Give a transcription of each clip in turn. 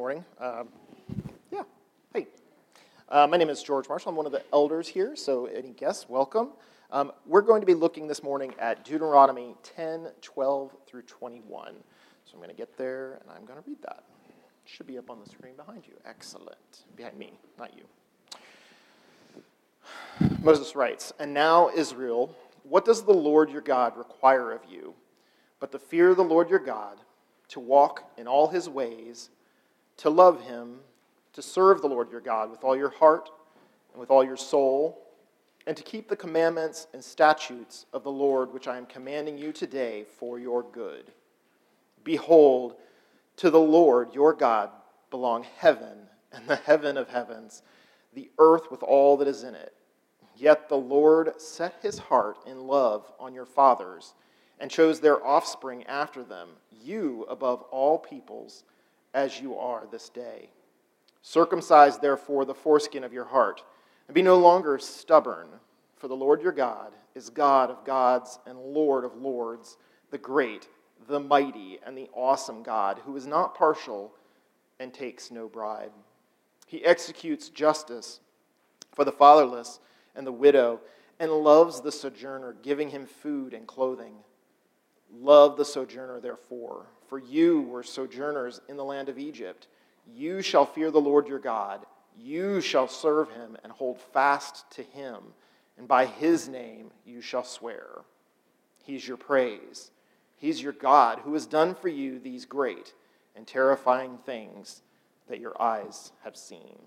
Morning. Um, yeah, hey. Uh, my name is George Marshall. I'm one of the elders here, so any guests, welcome. Um, we're going to be looking this morning at Deuteronomy 10, 12 through 21. So I'm going to get there and I'm going to read that. It should be up on the screen behind you. Excellent. Behind me, not you. Moses writes, And now, Israel, what does the Lord your God require of you? But to fear of the Lord your God, to walk in all his ways, to love him, to serve the Lord your God with all your heart and with all your soul, and to keep the commandments and statutes of the Lord which I am commanding you today for your good. Behold, to the Lord your God belong heaven and the heaven of heavens, the earth with all that is in it. Yet the Lord set his heart in love on your fathers and chose their offspring after them, you above all peoples as you are this day. Circumcise, therefore, the foreskin of your heart, and be no longer stubborn, for the Lord your God is God of gods and Lord of lords, the great, the mighty, and the awesome God, who is not partial and takes no bribe. He executes justice for the fatherless and the widow, and loves the sojourner, giving him food and clothing. Love the sojourner, therefore for you were sojourners in the land of Egypt. You shall fear the Lord your God. You shall serve him and hold fast to him, and by his name you shall swear. He's your praise. He's your God who has done for you these great and terrifying things that your eyes have seen.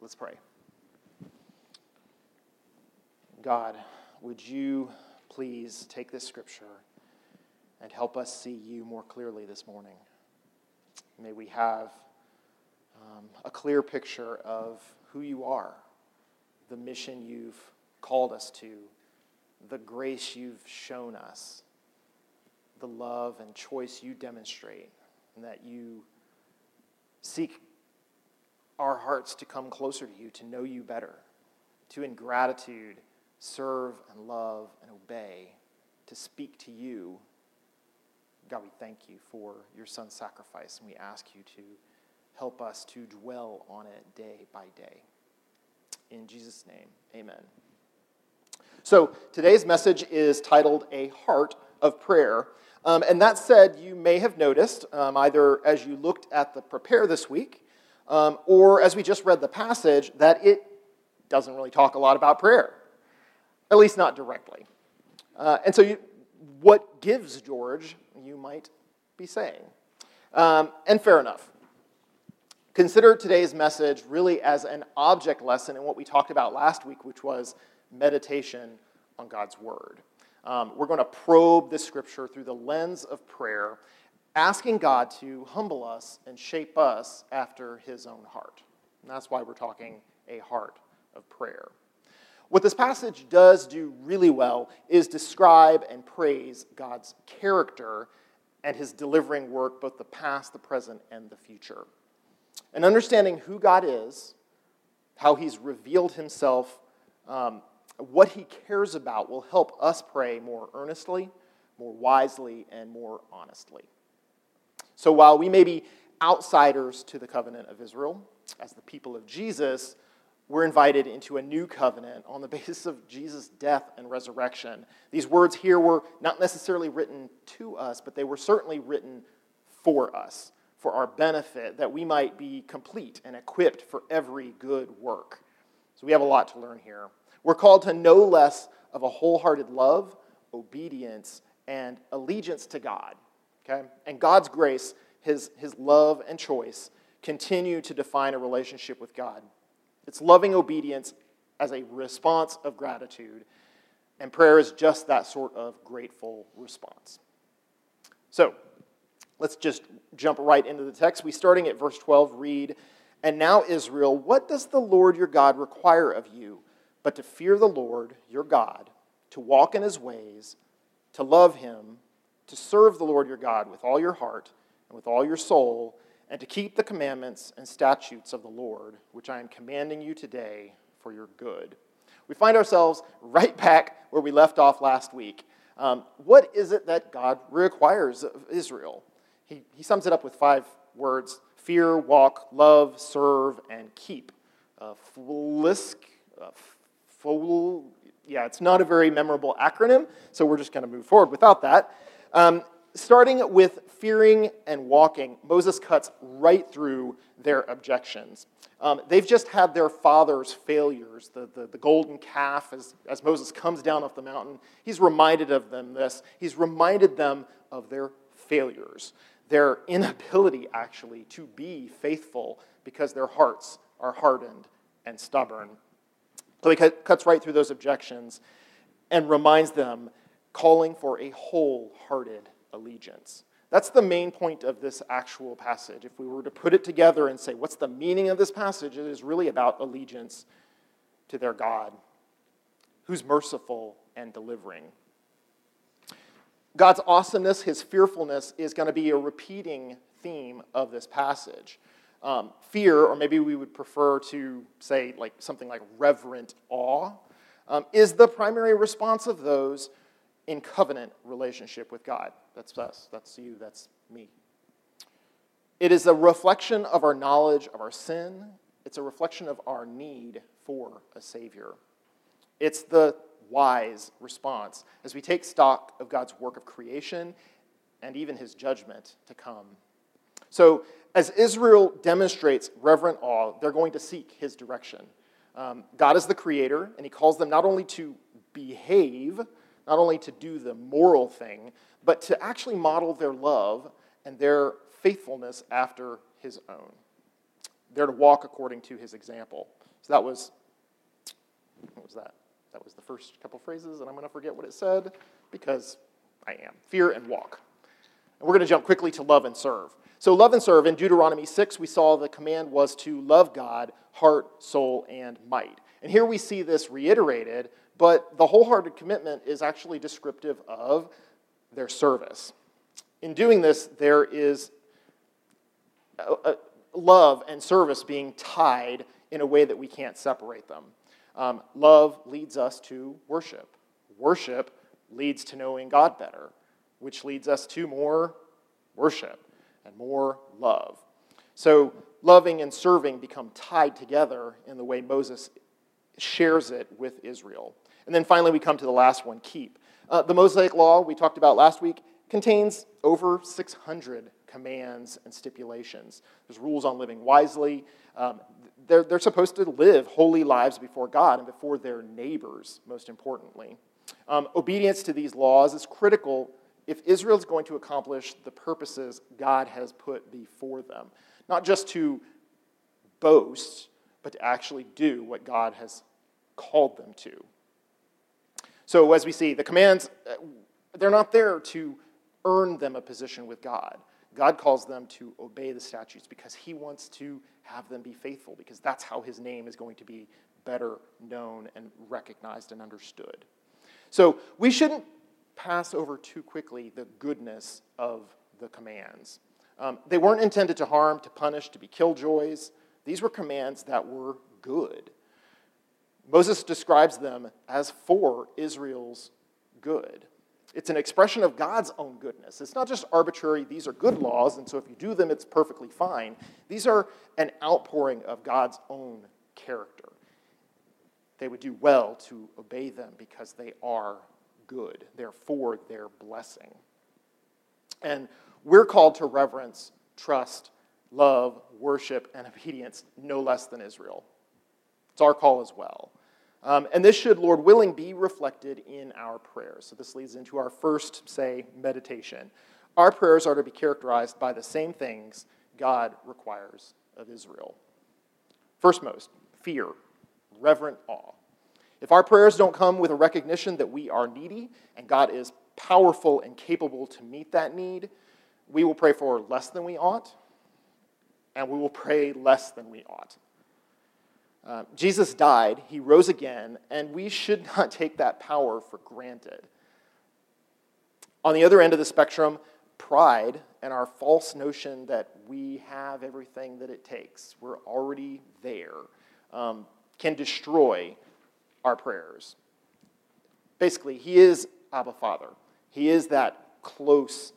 Let's pray. God, would you please take this scripture? And help us see you more clearly this morning. May we have um, a clear picture of who you are, the mission you've called us to, the grace you've shown us, the love and choice you demonstrate, and that you seek our hearts to come closer to you, to know you better, to in gratitude serve and love and obey, to speak to you God, we thank you for your son's sacrifice, and we ask you to help us to dwell on it day by day. In Jesus' name, amen. So today's message is titled A Heart of Prayer. Um, and that said, you may have noticed, um, either as you looked at the prepare this week, um, or as we just read the passage, that it doesn't really talk a lot about prayer, at least not directly. Uh, and so, you, what gives George you might be saying. Um, and fair enough. Consider today's message really as an object lesson in what we talked about last week, which was meditation on God's Word. Um, we're going to probe this scripture through the lens of prayer, asking God to humble us and shape us after His own heart. And that's why we're talking a heart of prayer. What this passage does do really well is describe and praise God's character and his delivering work, both the past, the present, and the future. And understanding who God is, how he's revealed himself, um, what he cares about will help us pray more earnestly, more wisely, and more honestly. So while we may be outsiders to the covenant of Israel, as the people of Jesus, we're invited into a new covenant on the basis of Jesus' death and resurrection. These words here were not necessarily written to us, but they were certainly written for us, for our benefit, that we might be complete and equipped for every good work. So we have a lot to learn here. We're called to no less of a wholehearted love, obedience, and allegiance to God. Okay? And God's grace, his, his love and choice, continue to define a relationship with God. It's loving obedience as a response of gratitude. And prayer is just that sort of grateful response. So, Let's just jump right into the text. We starting at verse 12 read, "And now Israel, what does the Lord your God require of you but to fear the Lord your God, to walk in his ways, to love him, to serve the Lord your God with all your heart and with all your soul, and to keep the commandments and statutes of the Lord, which I am commanding you today for your good." We find ourselves right back where we left off last week. Um, what is it that God requires of Israel? He, he sums it up with five words fear, walk, love, serve, and keep. Uh, flisk, uh, yeah, it's not a very memorable acronym, so we're just going to move forward without that. Um, starting with fearing and walking, Moses cuts right through their objections. Um, they've just had their father's failures, the, the, the, golden calf, as, as Moses comes down off the mountain. He's reminded of them this. He's reminded them of their failures, their inability, actually, to be faithful because their hearts are hardened and stubborn. So he cuts right through those objections and reminds them, calling for a wholehearted allegiance. That's the main point of this actual passage. If we were to put it together and say, what's the meaning of this passage? It is really about allegiance to their God, who's merciful and delivering. God's awesomeness, his fearfulness, is going to be a repeating theme of this passage. Um, fear, or maybe we would prefer to say like something like reverent awe, um, is the primary response of those in covenant relationship with God. That's us, that's you, that's me. It is a reflection of our knowledge of our sin, it's a reflection of our need for a Savior. It's the wise response as we take stock of God's work of creation and even his judgment to come. So, as Israel demonstrates reverent awe, they're going to seek his direction. Um, God is the creator, and he calls them not only to behave, not only to do the moral thing, but to actually model their love and their faithfulness after his own. They're to walk according to his example. So that was, what was that? That was the first couple phrases, and I'm going to forget what it said because I am. Fear and walk. And we're going to jump quickly to love and serve. So, love and serve. In Deuteronomy 6, we saw the command was to love God, heart, soul, and might. And here we see this reiterated but the wholehearted commitment is actually descriptive of their service. In doing this, there is love and service being tied in a way that we can't separate them. Um, love leads us to worship. Worship leads to knowing God better, which leads us to more worship and more love. So, loving and serving become tied together in the way Moses shares it with Israel. And then finally, we come to the last one keep. Uh, the Mosaic Law, we talked about last week, contains over 600 commands and stipulations. There's rules on living wisely. Um, they're, they're supposed to live holy lives before God and before their neighbors, most importantly. Um, obedience to these laws is critical if Israel is going to accomplish the purposes God has put before them. Not just to boast, but to actually do what God has called them to. So, as we see, the commands, uh, they're not there to earn them a position with God. God calls them to obey the statutes because he wants to have them be faithful, because that's how his name is going to be better known and recognized and understood. So, we shouldn't pass over too quickly the goodness of the commands. Um, they weren't intended to harm, to punish, to be killjoys. These were commands that were good. Moses describes them as for Israel's good. It's an expression of God's own goodness. It's not just arbitrary, these are good laws, and so if you do them, it's perfectly fine. These are an outpouring of God's own character. They would do well to obey them because they are good, they're for their blessing. And we're called to reverence, trust, love, worship, and obedience no less than Israel. It's our call as well. Um, and this should, Lord willing, be reflected in our prayers. So this leads into our first, say, meditation. Our prayers are to be characterized by the same things God requires of Israel. First most, fear, reverent awe. If our prayers don't come with a recognition that we are needy and God is powerful and capable to meet that need, we will pray for less than we ought, and we will pray less than we ought. Uh, Jesus died, he rose again, and we should not take that power for granted. On the other end of the spectrum, pride and our false notion that we have everything that it takes, we're already there, um, can destroy our prayers. Basically, He is Abba Father. He is that close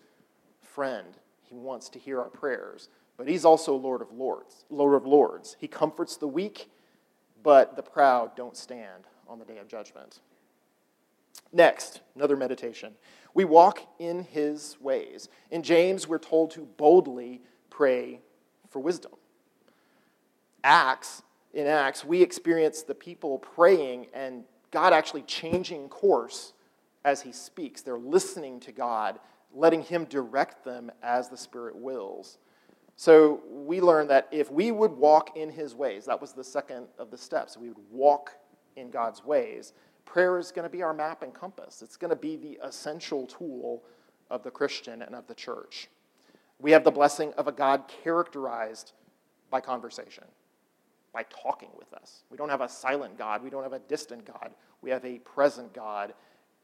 friend. He wants to hear our prayers. But He's also Lord of Lords. Lord of Lords. He comforts the weak, but the proud don't stand on the day of judgment. Next, another meditation. We walk in his ways. In James, we're told to boldly pray for wisdom. Acts, in Acts, we experience the people praying and God actually changing course as he speaks. They're listening to God, letting him direct them as the Spirit wills. So we learn that if we would walk in his ways, that was the second of the steps, we would walk in God's ways prayer is going to be our map and compass. It's going to be the essential tool of the Christian and of the church. We have the blessing of a God characterized by conversation, by talking with us. We don't have a silent God, we don't have a distant God. We have a present God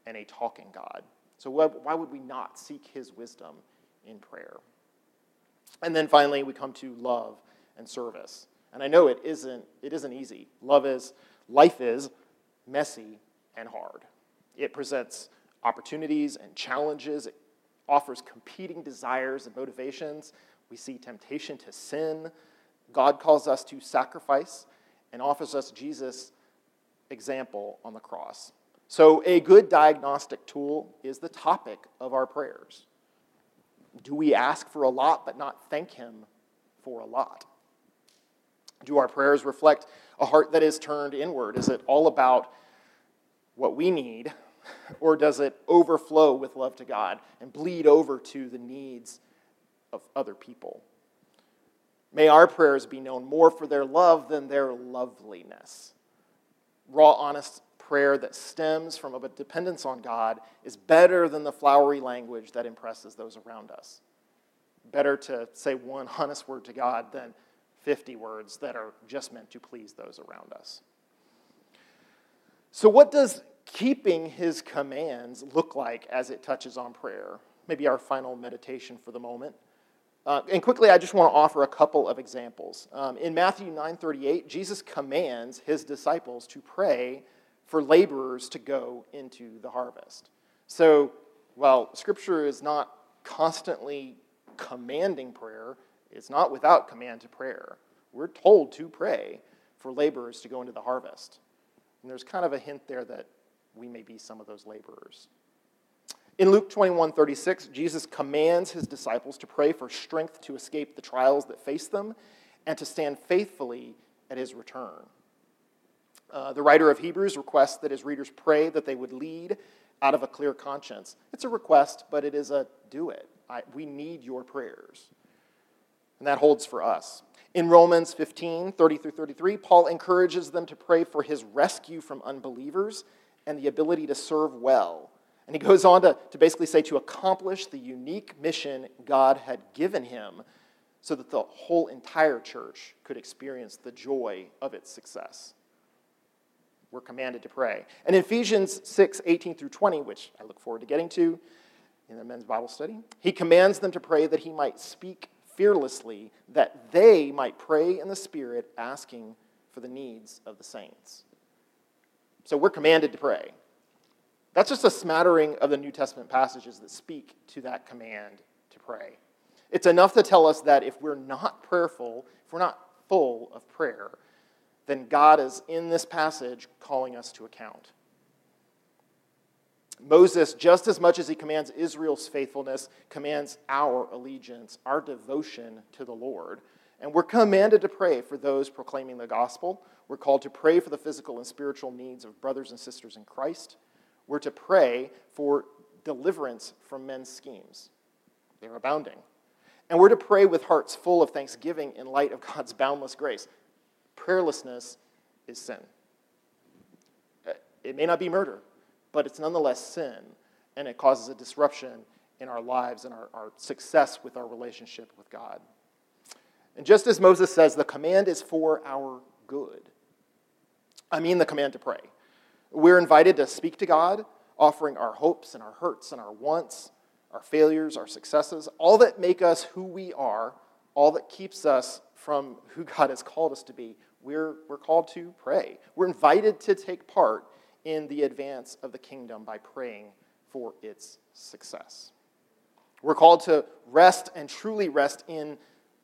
and a talking God. So, why would we not seek his wisdom in prayer? And then finally, we come to love and service. And I know it isn't, it isn't easy. Love is, life is messy and hard. It presents opportunities and challenges, it offers competing desires and motivations. We see temptation to sin. God calls us to sacrifice and offers us Jesus' example on the cross. So, a good diagnostic tool is the topic of our prayers. Do we ask for a lot but not thank Him for a lot? Do our prayers reflect a heart that is turned inward? Is it all about what we need, or does it overflow with love to God and bleed over to the needs of other people? May our prayers be known more for their love than their loveliness. Raw, honest prayer that stems from a dependence on God is better than the flowery language that impresses those around us. Better to say one honest word to God than 50 words that are just meant to please those around us. So, what does keeping his commands look like as it touches on prayer? Maybe our final meditation for the moment. Uh, and quickly, I just want to offer a couple of examples. Um, in Matthew 9:38, Jesus commands his disciples to pray for laborers to go into the harvest. So, while Scripture is not constantly commanding prayer, it's not without command to prayer. We're told to pray for laborers to go into the harvest. And there's kind of a hint there that we may be some of those laborers. In Luke 21 36, Jesus commands his disciples to pray for strength to escape the trials that face them and to stand faithfully at his return. Uh, the writer of Hebrews requests that his readers pray that they would lead out of a clear conscience. It's a request, but it is a do it. I, we need your prayers. And that holds for us. In Romans 15 30 through 33, Paul encourages them to pray for his rescue from unbelievers and the ability to serve well. And he goes on to, to basically say to accomplish the unique mission God had given him so that the whole entire church could experience the joy of its success. We're commanded to pray. And in Ephesians 6 18 through 20, which I look forward to getting to in the men's Bible study, he commands them to pray that he might speak fearlessly, that they might pray in the Spirit, asking for the needs of the saints. So we're commanded to pray. That's just a smattering of the New Testament passages that speak to that command to pray. It's enough to tell us that if we're not prayerful, if we're not full of prayer, then God is in this passage calling us to account. Moses, just as much as he commands Israel's faithfulness, commands our allegiance, our devotion to the Lord. And we're commanded to pray for those proclaiming the gospel. We're called to pray for the physical and spiritual needs of brothers and sisters in Christ. We're to pray for deliverance from men's schemes. They're abounding. And we're to pray with hearts full of thanksgiving in light of God's boundless grace. Prayerlessness is sin. It may not be murder, but it's nonetheless sin, and it causes a disruption in our lives and our, our success with our relationship with God. And just as Moses says, the command is for our good. I mean, the command to pray. We're invited to speak to God, offering our hopes and our hurts and our wants, our failures, our successes, all that make us who we are, all that keeps us from who God has called us to be. We're, we're called to pray. We're invited to take part in the advance of the kingdom by praying for its success. We're called to rest and truly rest in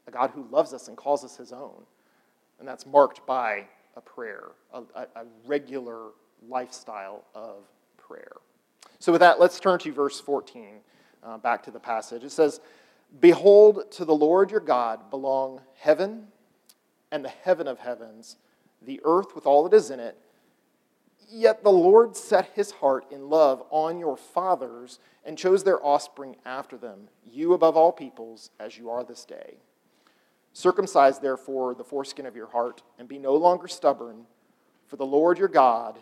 a God who loves us and calls us his own. And that's marked by a prayer, a, a, regular lifestyle of prayer. So, with that, let's turn to verse 14, uh, back to the passage. It says, Behold, to the Lord your God belong heaven and the heaven of heavens, the earth with all that is in it. Yet the Lord set his heart in love on your fathers and chose their offspring after them, you above all peoples, as you are this day. Circumcise, therefore, the foreskin of your heart, and be no longer stubborn, for the Lord your God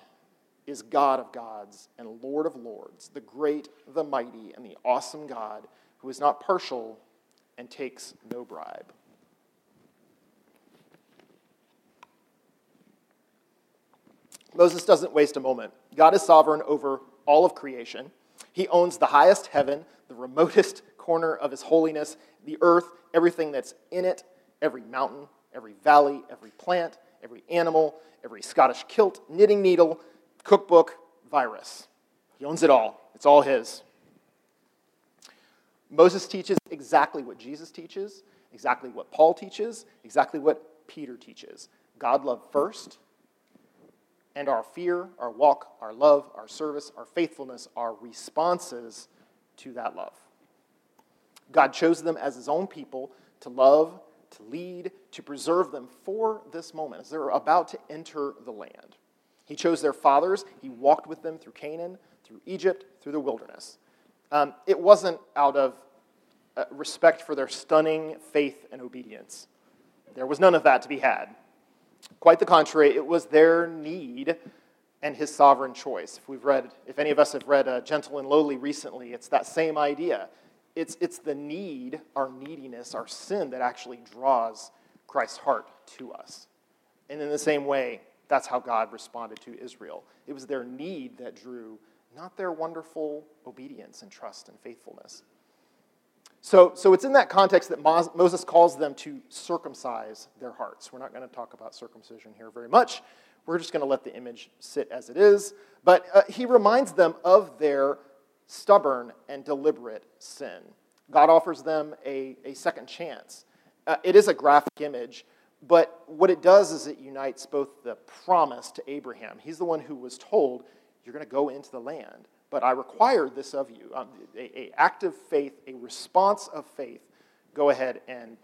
is God of gods and Lord of lords, the great, the mighty, and the awesome God, who is not partial and takes no bribe. Moses doesn't waste a moment. God is sovereign over all of creation. He owns the highest heaven, the remotest corner of his holiness, the earth, everything that's in it, every mountain, every valley, every plant, every animal, every Scottish kilt, knitting needle, cookbook, virus. He owns it all. It's all his. Moses teaches exactly what Jesus teaches, exactly what Paul teaches, exactly what Peter teaches. God loved first, and our fear, our walk, our love, our service, our faithfulness are responses to that love. God chose them as his own people to love to lead, to preserve them for this moment as they're about to enter the land. He chose their fathers. He walked with them through Canaan, through Egypt, through the wilderness. Um, it wasn't out of uh, respect for their stunning faith and obedience. There was none of that to be had. Quite the contrary, it was their need and his sovereign choice. If we've read, if any of us have read uh, Gentle and Lowly recently, it's that same idea. It's, it's the need, our neediness, our sin that actually draws Christ's heart to us. And in the same way, that's how God responded to Israel. It was their need that drew, not their wonderful obedience and trust and faithfulness. So, so it's in that context that Moses calls them to circumcise their hearts. We're not going to talk about circumcision here very much. We're just going to let the image sit as it is. But uh, he reminds them of their stubborn and deliberate sin. God offers them a, a second chance. Uh, it is a graphic image, but what it does is it unites both the promise to Abraham. He's the one who was told, You're going to go into the land, but I require this of you um, a, a active faith, a response of faith. Go ahead and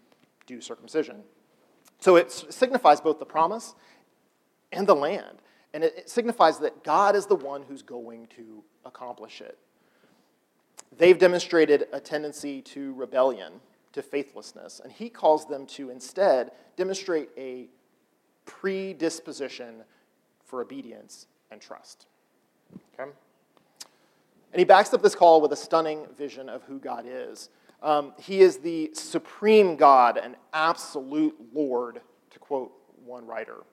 do circumcision. So it signifies both the promise and the land. And it, it signifies that God is the one who's going to accomplish it. They've demonstrated a tendency to rebellion, to faithlessness, and he calls them to instead demonstrate a predisposition for obedience and trust. Okay? And he backs up this call with a stunning vision of who God is. Um, he is the supreme God and absolute Lord, to quote one writer.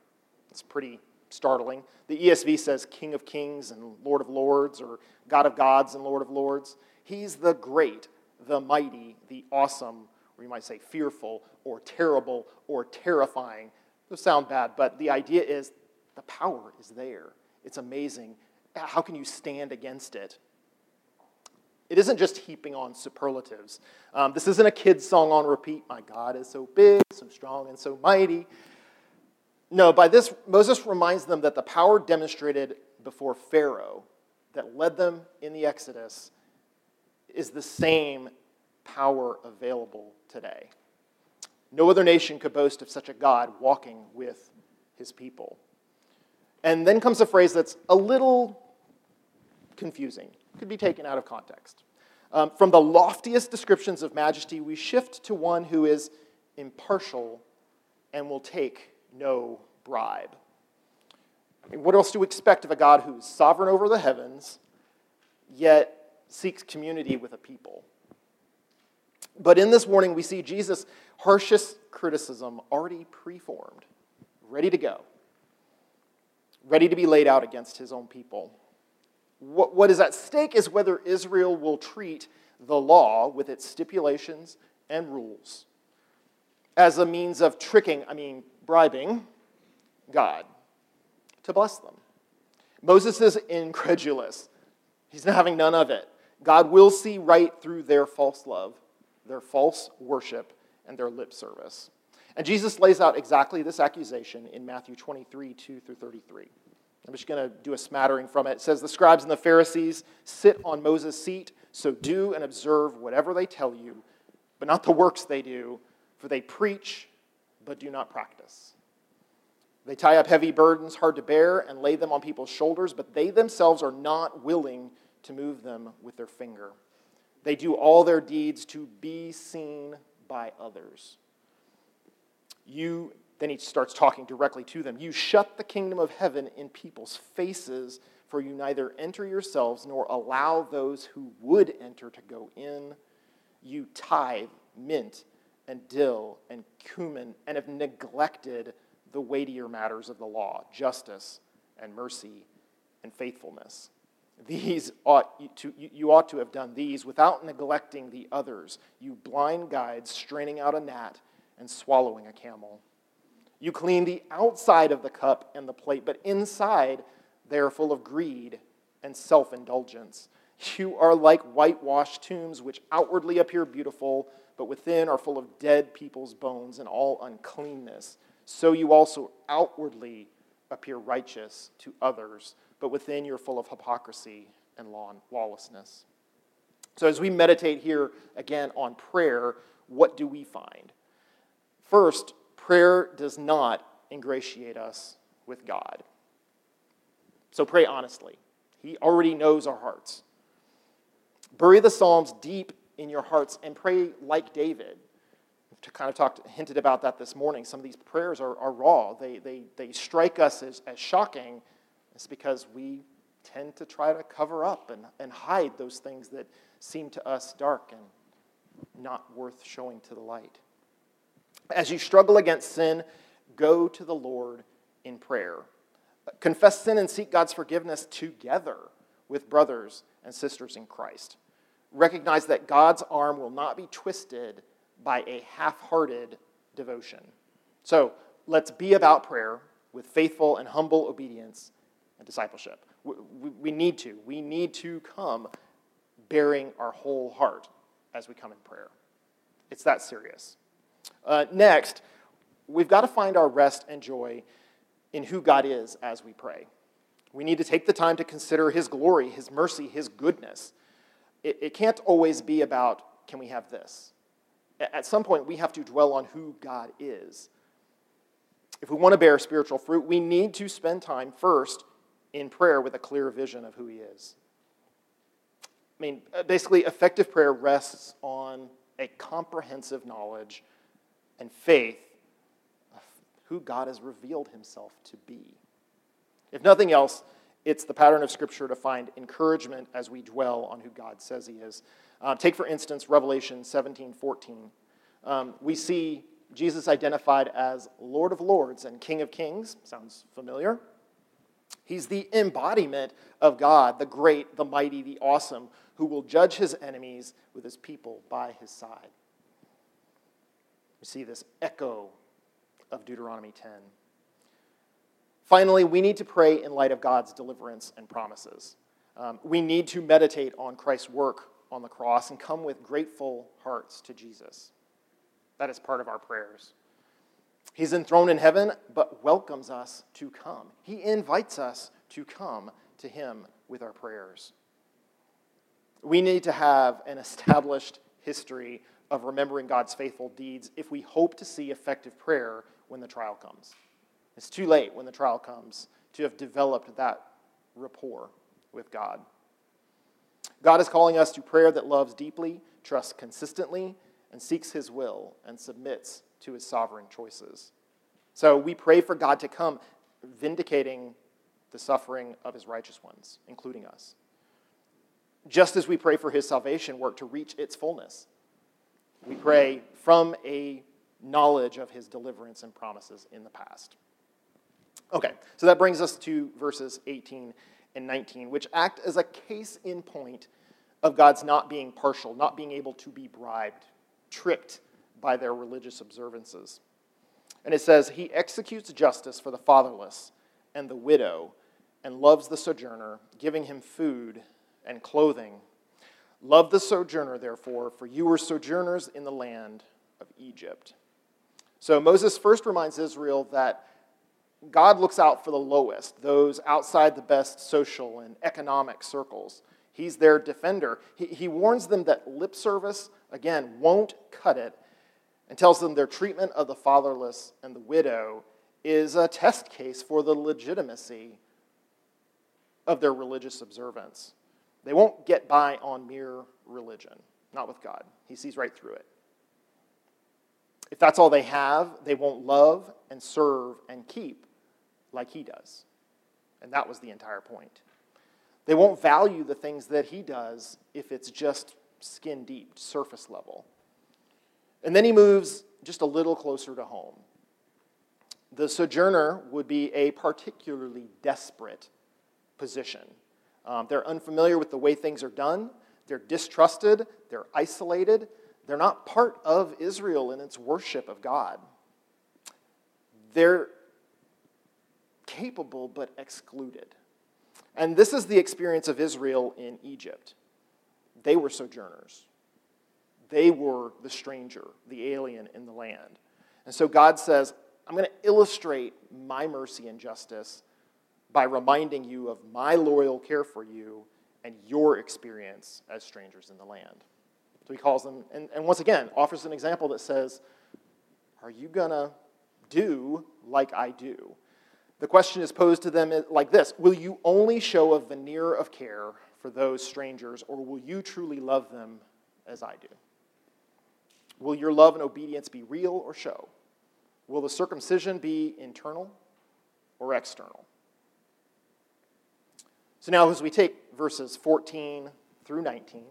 It's pretty startling. The ESV says King of Kings and Lord of Lords, or God of Gods and Lord of Lords. He's the great, the mighty, the awesome, or you might say fearful, or terrible, or terrifying. Those sound bad, but the idea is the power is there. It's amazing. How can you stand against it? It isn't just heaping on superlatives. Um, this isn't a kid's song on repeat. My God is so big, so strong, and so mighty. No, by this, Moses reminds them that the power demonstrated before Pharaoh that led them in the Exodus is the same power available today. No other nation could boast of such a God walking with his people. And then comes a phrase that's a little confusing, could be taken out of context. Um, from the loftiest descriptions of majesty, we shift to one who is impartial and will take no bribe. I mean, what else do we expect of a God who's sovereign over the heavens, yet seeks community with a people. But in this warning, we see Jesus' harshest criticism already preformed, ready to go, ready to be laid out against his own people. What, what is at stake is whether Israel will treat the law with its stipulations and rules as a means of tricking, I mean, bribing God to bless them. Moses is incredulous. He's not having none of it. God will see right through their false love, their false worship, and their lip service. And Jesus lays out exactly this accusation in Matthew 23, 2 through 33. I'm just going to do a smattering from it. It says, The scribes and the Pharisees sit on Moses' seat, so do and observe whatever they tell you, but not the works they do, for they preach, but do not practice. They tie up heavy burdens hard to bear and lay them on people's shoulders, but they themselves are not willing to move them with their finger. They do all their deeds to be seen by others. You, then he starts talking directly to them. You shut the kingdom of heaven in people's faces, for you neither enter yourselves nor allow those who would enter to go in. You tithe mint and dill and cumin and have neglected the weightier matters of the law justice and mercy and faithfulness. These ought to, you ought to have done these without neglecting the others, you blind guides straining out a gnat and swallowing a camel. You clean the outside of the cup and the plate, but inside they are full of greed and self indulgence. You are like whitewashed tombs, which outwardly appear beautiful, but within are full of dead people's bones and all uncleanness. So you also outwardly appear righteous to others, but within you're full of hypocrisy and lawlessness. So, as we meditate here again on prayer, what do we find? First, prayer does not ingratiate us with God. So, pray honestly. He already knows our hearts. Bury the Psalms deep in your hearts and pray like David. We've kind of talked, hinted about that this morning. Some of these prayers are, are raw. They, they, they strike us as, as shocking. It's because we tend to try to cover up and, and hide those things that seem to us dark and not worth showing to the light. As you struggle against sin, go to the Lord in prayer. Confess sin and seek God's forgiveness together with brothers and sisters in Christ recognize that God's arm will not be twisted by a half hearted devotion. So let's be about prayer with faithful and humble obedience and discipleship. We, we, we, need to. We need to come bearing our whole heart as we come in prayer. It's that serious. Uh, next, we've got to find our rest and joy in who God is as we pray. We need to take the time to consider His glory, His mercy, His goodness it, it can't always be about, can we have this? At some point, we have to dwell on who God is. If we want to bear spiritual fruit, we need to spend time first in prayer with a clear vision of who He is. I mean, uh, basically, effective prayer rests on a comprehensive knowledge and faith of who God has revealed Himself to be. If nothing else, it's the pattern of Scripture to find encouragement as we dwell on who God says He is. Uh, take, for instance, Revelation 17 14. Um, we see Jesus identified as Lord of Lords and King of Kings. Sounds familiar? He's the embodiment of God, the great, the mighty, the awesome, who will judge his enemies with his people by his side. We see this echo of Deuteronomy 10. Finally, we need to pray in light of God's deliverance and promises. Um, we need to meditate on Christ's work on the cross and come with grateful hearts to Jesus. That is part of our prayers. He's enthroned in heaven, but welcomes us to come. He invites us to come to Him with our prayers. We need to have an established history of remembering God's faithful deeds if we hope to see effective prayer when the trial comes. It's too late when the trial comes to have developed that rapport with God. God is calling us to prayer that loves deeply, trusts consistently, and seeks his will and submits to his sovereign choices. So we pray for God to come, vindicating the suffering of his righteous ones, including us. Just as we pray for his salvation work to reach its fullness. We pray from a knowledge of his deliverance and promises in the past. Okay, so that brings us to verses 18 and 19, which act as a case in point of God's not being partial, not being able to be bribed, tricked by their religious observances. And it says, He executes justice for the fatherless and the widow and loves the sojourner, giving him food and clothing. Love the sojourner, therefore, for you were sojourners in the land of Egypt. So Moses first reminds Israel that God looks out for the lowest, those outside the best social and economic circles. He's their defender. He, he warns them that lip service, again, won't cut it, and tells them their treatment of the fatherless and the widow is a test case for the legitimacy of their religious observance. They won't get by on mere religion, not with God. He sees right through it. If that's all they have, they won't love and serve and keep like he does. And that was the entire point. They won't value the things that he does if it's just skin deep, surface level. And then he moves just a little closer to home. The sojourner would be a particularly desperate position. Um, they're unfamiliar with the way things are done, they're distrusted, they're isolated, they're not part of Israel in its worship of God. They're capable but excluded. And this is the experience of Israel in Egypt. They were sojourners, they were the stranger, the alien in the land. And so God says, I'm going to illustrate my mercy and justice by reminding you of my loyal care for you and your experience as strangers in the land. So he calls them, and, and once again, offers an example that says, Are you going to do like I do? The question is posed to them like this Will you only show a veneer of care for those strangers, or will you truly love them as I do? Will your love and obedience be real or show? Will the circumcision be internal or external? So now, as we take verses 14 through 19,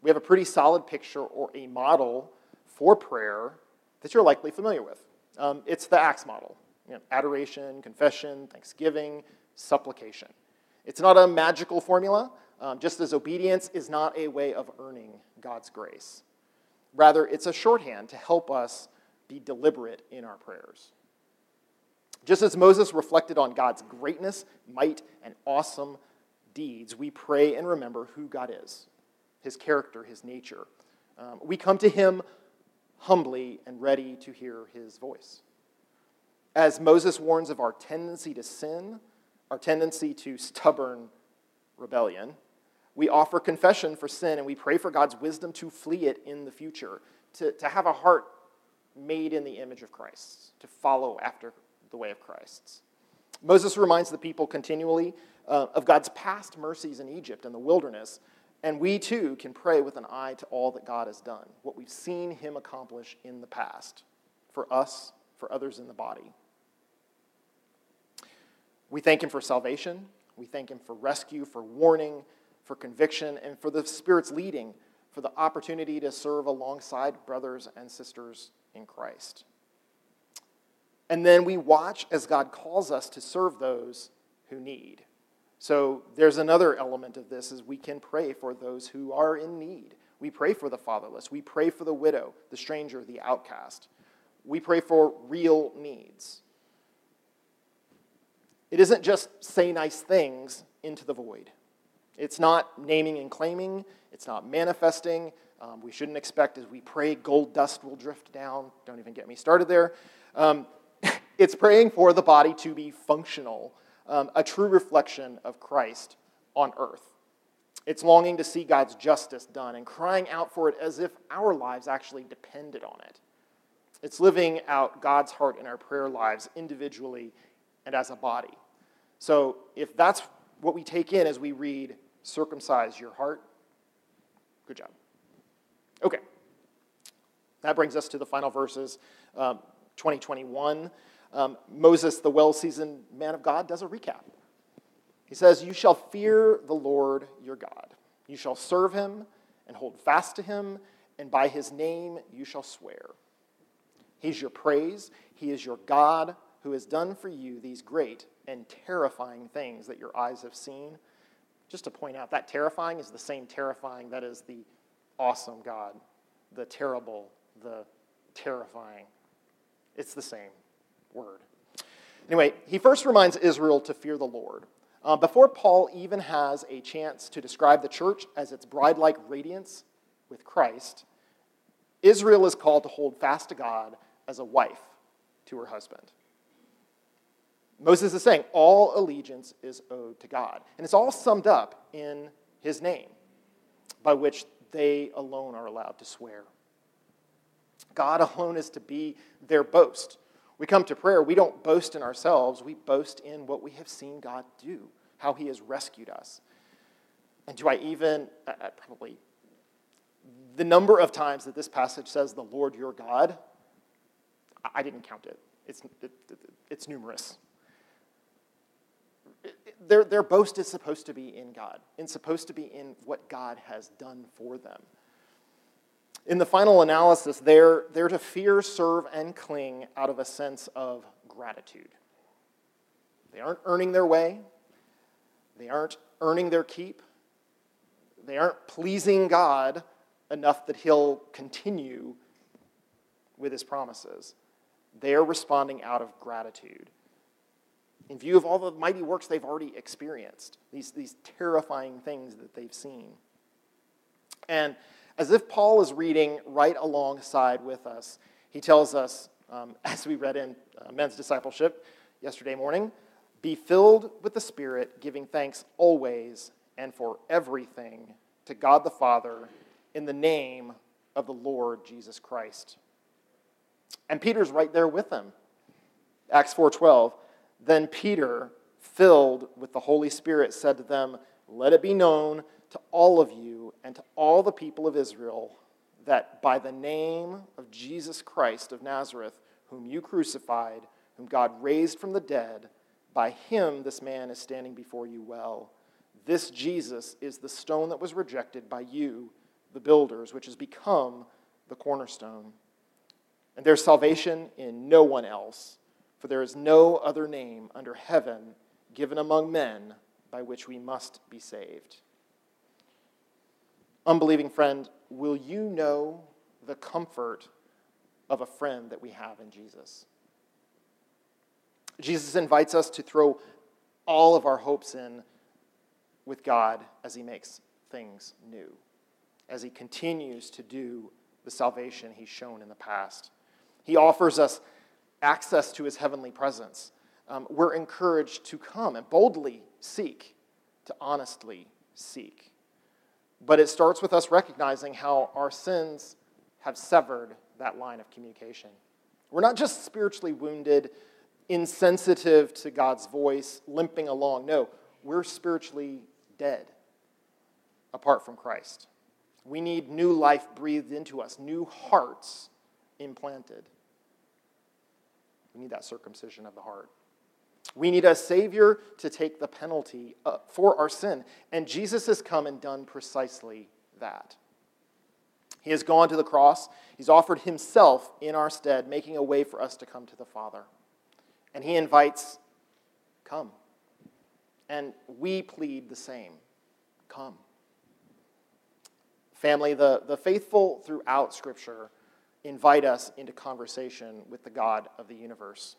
we have a pretty solid picture or a model for prayer that you're likely familiar with. Um, it's the Acts model you know, adoration, confession, thanksgiving, supplication. It's not a magical formula, um, just as obedience is not a way of earning God's grace. Rather, it's a shorthand to help us be deliberate in our prayers. Just as Moses reflected on God's greatness, might, and awesome deeds, we pray and remember who God is his character, his nature. Um, we come to him humbly and ready to hear his voice. As Moses warns of our tendency to sin, our tendency to stubborn rebellion, we offer confession for sin and we pray for God's wisdom to flee it in the future, to, to have a heart made in the image of Christ, to follow after the way of Christ's. Moses reminds the people continually uh, of God's past mercies in Egypt and the wilderness, and we too can pray with an eye to all that God has done, what we've seen Him accomplish in the past, for us, for others in the body. We thank Him for salvation. We thank Him for rescue, for warning, for conviction, and for the Spirit's leading, for the opportunity to serve alongside brothers and sisters in Christ. And then we watch as God calls us to serve those who need. So there's another element of this is we can pray for those who are in need. We pray for the fatherless. We pray for the widow, the stranger, the outcast. We pray for real needs. It isn't just say nice things into the void. It's not naming and claiming. It's not manifesting. Um, we shouldn't expect as we pray, gold dust will drift down. Don't even get me started there. Um, it's praying for the body to be functional um, a true reflection of Christ on earth. It's longing to see God's justice done and crying out for it as if our lives actually depended on it. It's living out God's heart in our prayer lives individually and as a body. So, if that's what we take in as we read, circumcise your heart, good job. Okay. That brings us to the final verses, um, 2021 um, Moses, the well seasoned man of God, does a recap. He says, You shall fear the Lord your God. You shall serve him and hold fast to him and by his name you shall swear. He's your praise. He is your God who has done for you these great and terrifying things that your eyes have seen. Just to point out, that terrifying is the same terrifying that is the awesome God, the terrible, the terrifying. It's the same word. Anyway, he first reminds Israel to fear the Lord. Uh, before Paul even has a chance to describe the church as its bride like radiance with Christ, Israel is called to hold fast to God as a wife to her husband. Moses is saying all allegiance is owed to God. And it's all summed up in his name, by which they alone are allowed to swear. God alone is to be their boast. We come to prayer, we don't boast in ourselves, we boast in what we have seen God do, how he has rescued us. And do I even, uh, probably, the number of times that this passage says, the Lord your God, I didn't count it. It's, it, it, it's numerous. their, their boast is supposed to be in God and supposed to be in what God has done for them. In the final analysis, they're, they're to fear, serve, and cling out of a sense of gratitude. They aren't earning their way, they aren't earning their keep, they aren't pleasing God enough that He'll continue with His promises. They're responding out of gratitude. In view of all the mighty works they've already experienced, these, these terrifying things that they've seen. And as if Paul is reading right alongside with us, he tells us, um, as we read in uh, men's discipleship yesterday morning, be filled with the Spirit, giving thanks always and for everything to God the Father in the name of the Lord Jesus Christ. And Peter's right there with them. Acts 4:12. Then Peter, filled with the Holy Spirit, said to them, "Let it be known to all of you and to all the people of Israel that by the name of Jesus Christ of Nazareth, whom you crucified, whom God raised from the dead, by him this man is standing before you well. This Jesus is the stone that was rejected by you, the builders, which has become the cornerstone. And there's salvation in no one else, for there is no other name under heaven given among men by which we must be saved. Unbelieving friend, will you know the comfort of a friend that we have in Jesus? Jesus invites us to throw all of our hopes in with God as He makes things new, as He continues to do the salvation He's shown in the past. He offers us access to His heavenly presence. Um, we're encouraged to come and boldly seek, to honestly seek. But it starts with us recognizing how our sins have severed that line of communication. We're not just spiritually wounded, insensitive to God's voice, limping along. No, we're spiritually dead apart from Christ. We need new life breathed into us, new hearts implanted. We need that circumcision of the heart. We need a Savior to take the penalty uh, for our sin. And Jesus has come and done precisely that. He has gone to the cross, He's offered Himself in our stead, making a way for us to come to the Father. And He invites, Come. And we plead the same Come. Family, the, the faithful throughout Scripture invite us into conversation with the God of the universe.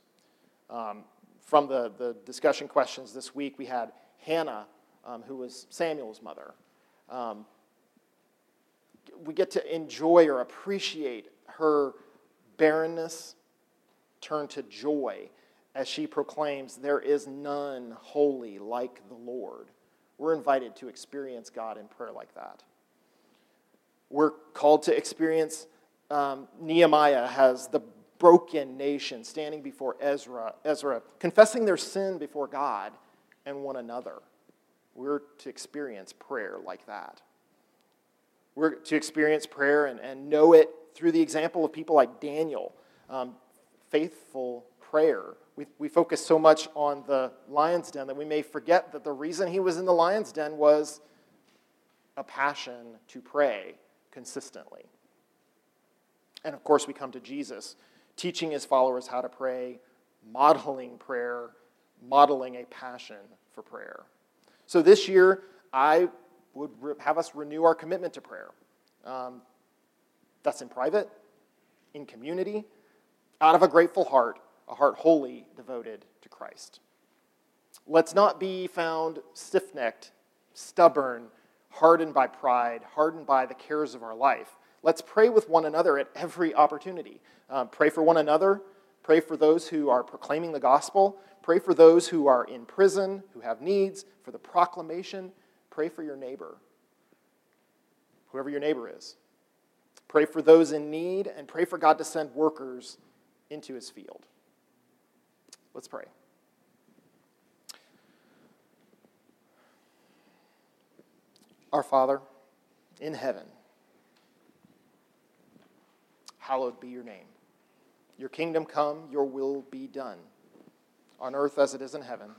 Um, from the, the discussion questions this week, we had Hannah, um, who was Samuel's mother. Um, we get to enjoy or appreciate her barrenness turn to joy as she proclaims, There is none holy like the Lord. We're invited to experience God in prayer like that. We're called to experience um, Nehemiah has the broken nation standing before Ezra, Ezra, confessing their sin before God and one another. We're to experience prayer like that. We're to experience prayer and, and know it through the example of people like Daniel, um, faithful prayer. We, we focus so much on the lion's den that we may forget that the reason he was in the lion's den was a passion to pray consistently. And of course, we come to Jesus, teaching his followers how to pray, modeling prayer, modeling a passion for prayer. So this year, I would have us renew our commitment to prayer. Um, that's in private, in community, out of a grateful heart, a heart wholly devoted to Christ. Let's not be found stiff necked, stubborn, hardened by pride, hardened by the cares of our life. Let's pray with one another at every opportunity. Um, pray for one another. Pray for those who are proclaiming the gospel. Pray for those who are in prison, who have needs, for the proclamation. Pray for your neighbor, whoever your neighbor is. Pray for those in need, and pray for God to send workers into his field. Let's pray. Our Father, in heaven, hallowed be your name. Your kingdom come, your will be done, on earth as it is in heaven.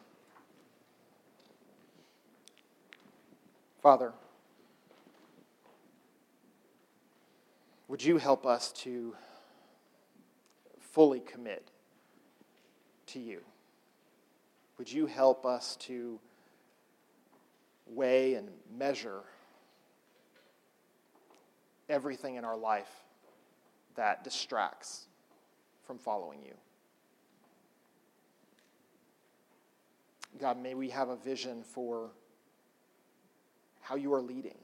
Father, would you help us to fully commit to you? Would you help us to weigh and measure everything in our life that distracts from following you. God, may we have a vision for how you are leading,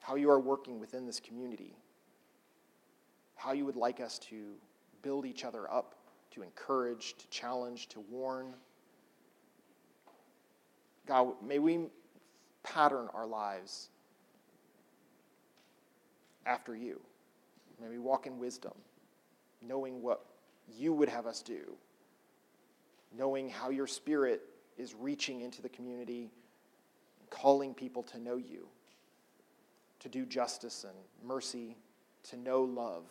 how you are working within this community, how you would like us to build each other up, to encourage, to challenge, to warn. God, may we pattern our lives after you. May we walk in wisdom, knowing what you would have us do, knowing how your spirit is reaching into the community, calling people to know you, to do justice and mercy, to know love.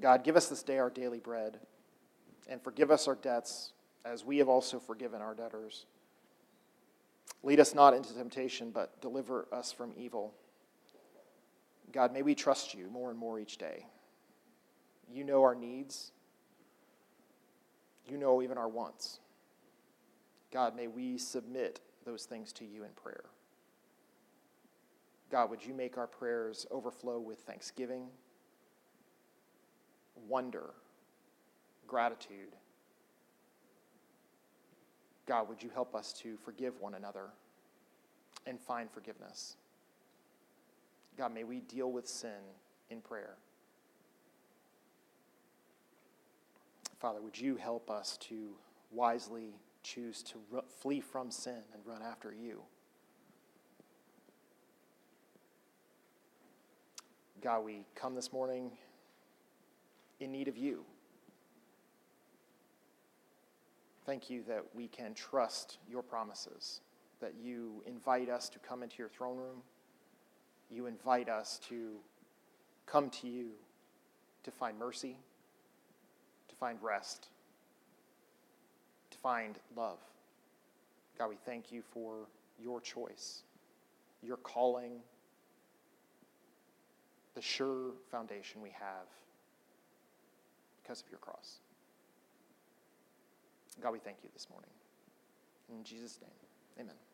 God, give us this day our daily bread and forgive us our debts as we have also forgiven our debtors. Lead us not into temptation, but deliver us from evil. God, may we trust you more and more each day. You know our needs, you know even our wants. God, may we submit those things to you in prayer. God, would you make our prayers overflow with thanksgiving, wonder, gratitude. God, would you help us to forgive one another and find forgiveness? God, may we deal with sin in prayer. Father, would you help us to wisely choose to r- flee from sin and run after you? God, we come this morning in need of you. Thank you that we can trust your promises, that you invite us to come into your throne room. You invite us to come to you to find mercy, to find rest, to find love. God, we thank you for your choice, your calling, the sure foundation we have because of your cross. God, we thank you this morning. In Jesus' name, amen.